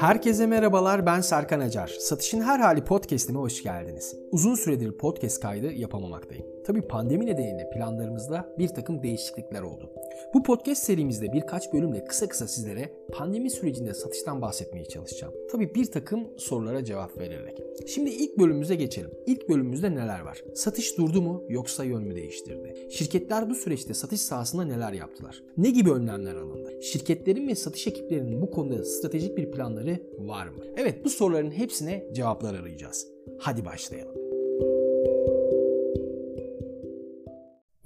Herkese merhabalar ben Serkan Acar. Satışın Her Hali podcast'ime hoş geldiniz. Uzun süredir podcast kaydı yapamamaktayım. Tabi pandemi nedeniyle planlarımızda bir takım değişiklikler oldu. Bu podcast serimizde birkaç bölümle kısa kısa sizlere pandemi sürecinde satıştan bahsetmeye çalışacağım. Tabi bir takım sorulara cevap vererek. Şimdi ilk bölümümüze geçelim. İlk bölümümüzde neler var? Satış durdu mu yoksa yön mü değiştirdi? Şirketler bu süreçte satış sahasında neler yaptılar? Ne gibi önlemler alındı? Şirketlerin ve satış ekiplerinin bu konuda stratejik bir planları var mı? Evet bu soruların hepsine cevaplar arayacağız. Hadi başlayalım.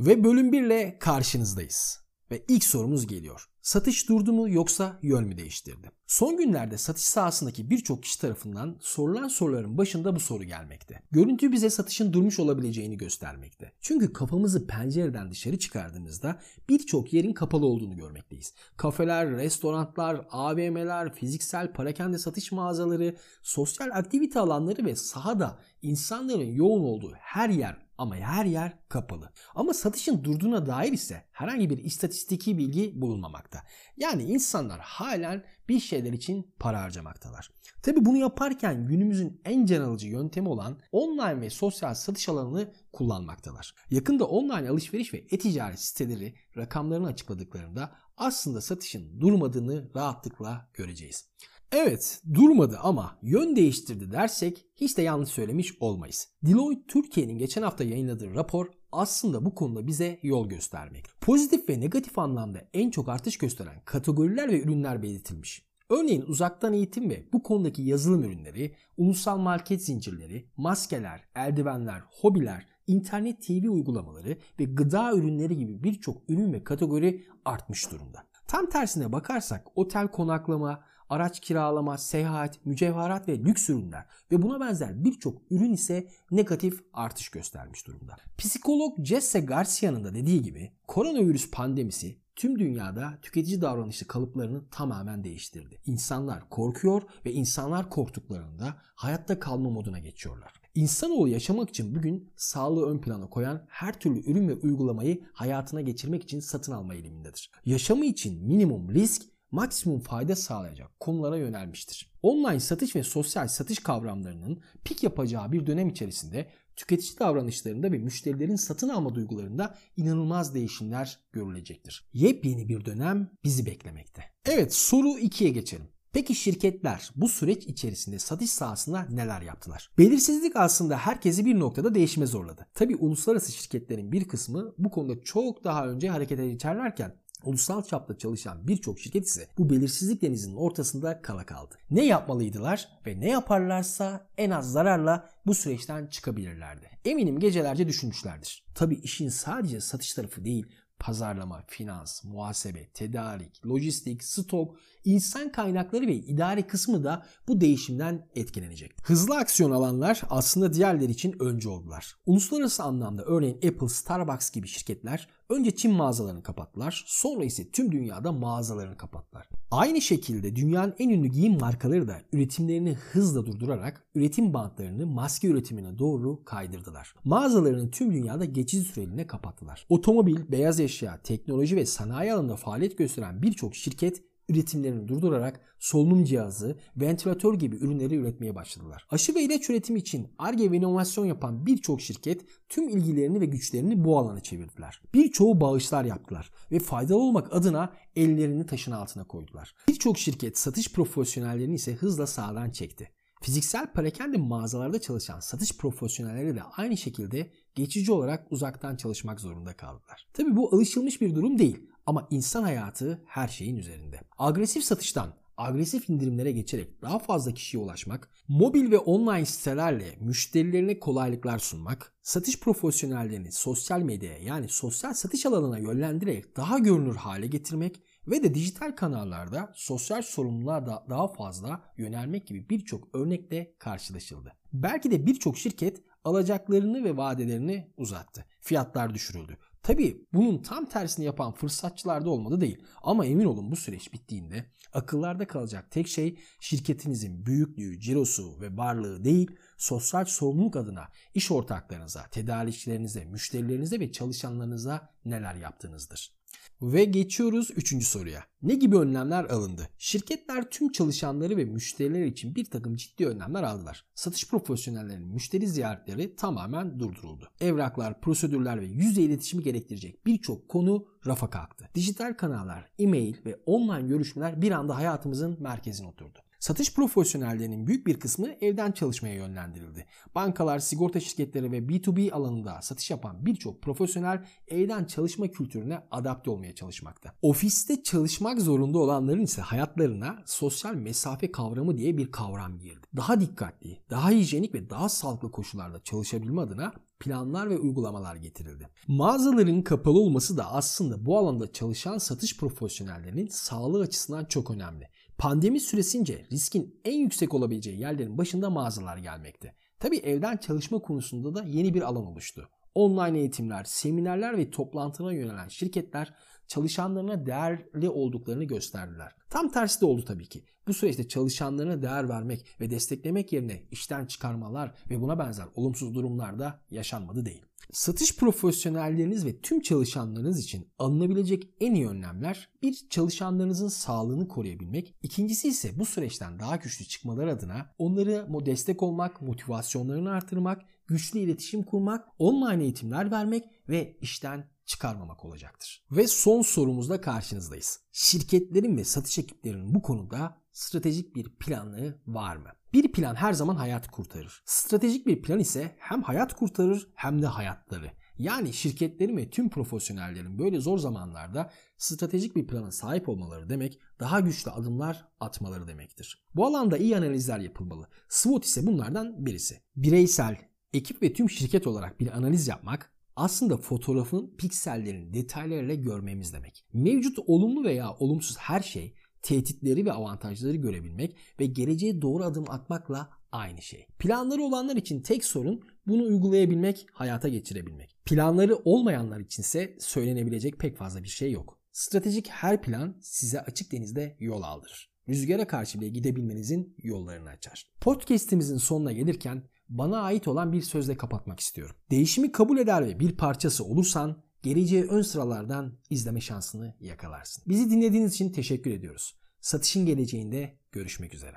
Ve bölüm 1 ile karşınızdayız. Ve ilk sorumuz geliyor. Satış durdu mu yoksa yön mü değiştirdi? Son günlerde satış sahasındaki birçok kişi tarafından sorulan soruların başında bu soru gelmekte. Görüntü bize satışın durmuş olabileceğini göstermekte. Çünkü kafamızı pencereden dışarı çıkardığımızda birçok yerin kapalı olduğunu görmekteyiz. Kafeler, restoranlar, AVM'ler, fiziksel parakende satış mağazaları, sosyal aktivite alanları ve sahada insanların yoğun olduğu her yer ama her yer kapalı. Ama satışın durduğuna dair ise herhangi bir istatistiki bilgi bulunmamakta. Yani insanlar halen bir şeyler için para harcamaktalar. Tabi bunu yaparken günümüzün en can alıcı yöntemi olan online ve sosyal satış alanını kullanmaktalar. Yakında online alışveriş ve e-ticaret siteleri rakamlarını açıkladıklarında aslında satışın durmadığını rahatlıkla göreceğiz. Evet durmadı ama yön değiştirdi dersek hiç de yanlış söylemiş olmayız. Deloitte Türkiye'nin geçen hafta yayınladığı rapor aslında bu konuda bize yol göstermek. Pozitif ve negatif anlamda en çok artış gösteren kategoriler ve ürünler belirtilmiş. Örneğin uzaktan eğitim ve bu konudaki yazılım ürünleri, ulusal market zincirleri, maskeler, eldivenler, hobiler, internet TV uygulamaları ve gıda ürünleri gibi birçok ürün ve kategori artmış durumda. Tam tersine bakarsak otel konaklama, araç kiralama, seyahat, mücevherat ve lüks ürünler ve buna benzer birçok ürün ise negatif artış göstermiş durumda. Psikolog Jesse Garcia'nın da dediği gibi koronavirüs pandemisi tüm dünyada tüketici davranışı kalıplarını tamamen değiştirdi. İnsanlar korkuyor ve insanlar korktuklarında hayatta kalma moduna geçiyorlar. İnsanoğlu yaşamak için bugün sağlığı ön plana koyan her türlü ürün ve uygulamayı hayatına geçirmek için satın alma eğilimindedir. Yaşamı için minimum risk maksimum fayda sağlayacak konulara yönelmiştir. Online satış ve sosyal satış kavramlarının pik yapacağı bir dönem içerisinde tüketici davranışlarında ve müşterilerin satın alma duygularında inanılmaz değişimler görülecektir. Yepyeni bir dönem bizi beklemekte. Evet soru 2'ye geçelim. Peki şirketler bu süreç içerisinde satış sahasında neler yaptılar? Belirsizlik aslında herkesi bir noktada değişime zorladı. Tabi uluslararası şirketlerin bir kısmı bu konuda çok daha önce harekete geçerlerken Ulusal çapta çalışan birçok şirket ise bu belirsizlik denizinin ortasında kala kaldı. Ne yapmalıydılar ve ne yaparlarsa en az zararla bu süreçten çıkabilirlerdi. Eminim gecelerce düşünmüşlerdir. Tabi işin sadece satış tarafı değil, pazarlama, finans, muhasebe, tedarik, lojistik, stok, insan kaynakları ve idari kısmı da bu değişimden etkilenecek. Hızlı aksiyon alanlar aslında diğerleri için önce oldular. Uluslararası anlamda örneğin Apple, Starbucks gibi şirketler önce Çin mağazalarını kapattılar, sonra ise tüm dünyada mağazalarını kapattılar. Aynı şekilde dünyanın en ünlü giyim markaları da üretimlerini hızla durdurarak üretim bantlarını maske üretimine doğru kaydırdılar. Mağazalarını tüm dünyada geçici süreliğine kapattılar. Otomobil, beyaz eşya, teknoloji ve sanayi alanında faaliyet gösteren birçok şirket üretimlerini durdurarak solunum cihazı, ventilatör gibi ürünleri üretmeye başladılar. Aşı ve ilaç üretimi için ARGE ve inovasyon yapan birçok şirket tüm ilgilerini ve güçlerini bu alana çevirdiler. Birçoğu bağışlar yaptılar ve faydalı olmak adına ellerini taşın altına koydular. Birçok şirket satış profesyonellerini ise hızla sağdan çekti. Fiziksel parakende mağazalarda çalışan satış profesyonelleri de aynı şekilde geçici olarak uzaktan çalışmak zorunda kaldılar. Tabi bu alışılmış bir durum değil ama insan hayatı her şeyin üzerinde. Agresif satıştan agresif indirimlere geçerek daha fazla kişiye ulaşmak, mobil ve online sitelerle müşterilerine kolaylıklar sunmak, satış profesyonellerini sosyal medyaya yani sosyal satış alanına yönlendirerek daha görünür hale getirmek ve de dijital kanallarda sosyal sorumluluğa da daha fazla yönelmek gibi birçok örnekle karşılaşıldı. Belki de birçok şirket alacaklarını ve vadelerini uzattı. Fiyatlar düşürüldü. Tabii bunun tam tersini yapan fırsatçılar da olmadı değil. Ama emin olun bu süreç bittiğinde akıllarda kalacak tek şey şirketinizin büyüklüğü, cirosu ve varlığı değil, sosyal sorumluluk adına iş ortaklarınıza, tedarikçilerinize, müşterilerinize ve çalışanlarınıza neler yaptığınızdır. Ve geçiyoruz 3. soruya. Ne gibi önlemler alındı? Şirketler tüm çalışanları ve müşteriler için bir takım ciddi önlemler aldılar. Satış profesyonellerinin müşteri ziyaretleri tamamen durduruldu. Evraklar, prosedürler ve yüz iletişimi gerektirecek birçok konu rafa kalktı. Dijital kanallar, e-mail ve online görüşmeler bir anda hayatımızın merkezine oturdu. Satış profesyonellerinin büyük bir kısmı evden çalışmaya yönlendirildi. Bankalar, sigorta şirketleri ve B2B alanında satış yapan birçok profesyonel evden çalışma kültürüne adapte olmaya çalışmakta. Ofiste çalışmak zorunda olanların ise hayatlarına sosyal mesafe kavramı diye bir kavram girdi. Daha dikkatli, daha hijyenik ve daha sağlıklı koşullarda çalışabilme adına planlar ve uygulamalar getirildi. Mağazaların kapalı olması da aslında bu alanda çalışan satış profesyonellerinin sağlığı açısından çok önemli. Pandemi süresince riskin en yüksek olabileceği yerlerin başında mağazalar gelmekte. Tabi evden çalışma konusunda da yeni bir alan oluştu. Online eğitimler, seminerler ve toplantılara yönelen şirketler çalışanlarına değerli olduklarını gösterdiler. Tam tersi de oldu tabii ki. Bu süreçte çalışanlarına değer vermek ve desteklemek yerine işten çıkarmalar ve buna benzer olumsuz durumlar da yaşanmadı değil. Satış profesyonelleriniz ve tüm çalışanlarınız için alınabilecek en iyi önlemler bir çalışanlarınızın sağlığını koruyabilmek, ikincisi ise bu süreçten daha güçlü çıkmaları adına onları destek olmak, motivasyonlarını artırmak, güçlü iletişim kurmak, online eğitimler vermek ve işten çıkarmamak olacaktır. Ve son sorumuzda karşınızdayız. Şirketlerin ve satış ekiplerinin bu konuda stratejik bir planı var mı? Bir plan her zaman hayat kurtarır. Stratejik bir plan ise hem hayat kurtarır hem de hayatları. Yani şirketlerin ve tüm profesyonellerin böyle zor zamanlarda stratejik bir plana sahip olmaları demek daha güçlü adımlar atmaları demektir. Bu alanda iyi analizler yapılmalı. SWOT ise bunlardan birisi. Bireysel, ekip ve tüm şirket olarak bir analiz yapmak aslında fotoğrafın piksellerini detaylarıyla görmemiz demek. Mevcut olumlu veya olumsuz her şey tehditleri ve avantajları görebilmek ve geleceğe doğru adım atmakla aynı şey. Planları olanlar için tek sorun bunu uygulayabilmek, hayata geçirebilmek. Planları olmayanlar içinse söylenebilecek pek fazla bir şey yok. Stratejik her plan size açık denizde yol aldırır. Rüzgara karşı bile gidebilmenizin yollarını açar. Podcast'imizin sonuna gelirken bana ait olan bir sözle kapatmak istiyorum. Değişimi kabul eder ve bir parçası olursan geleceği ön sıralardan izleme şansını yakalarsın. Bizi dinlediğiniz için teşekkür ediyoruz. Satışın geleceğinde görüşmek üzere.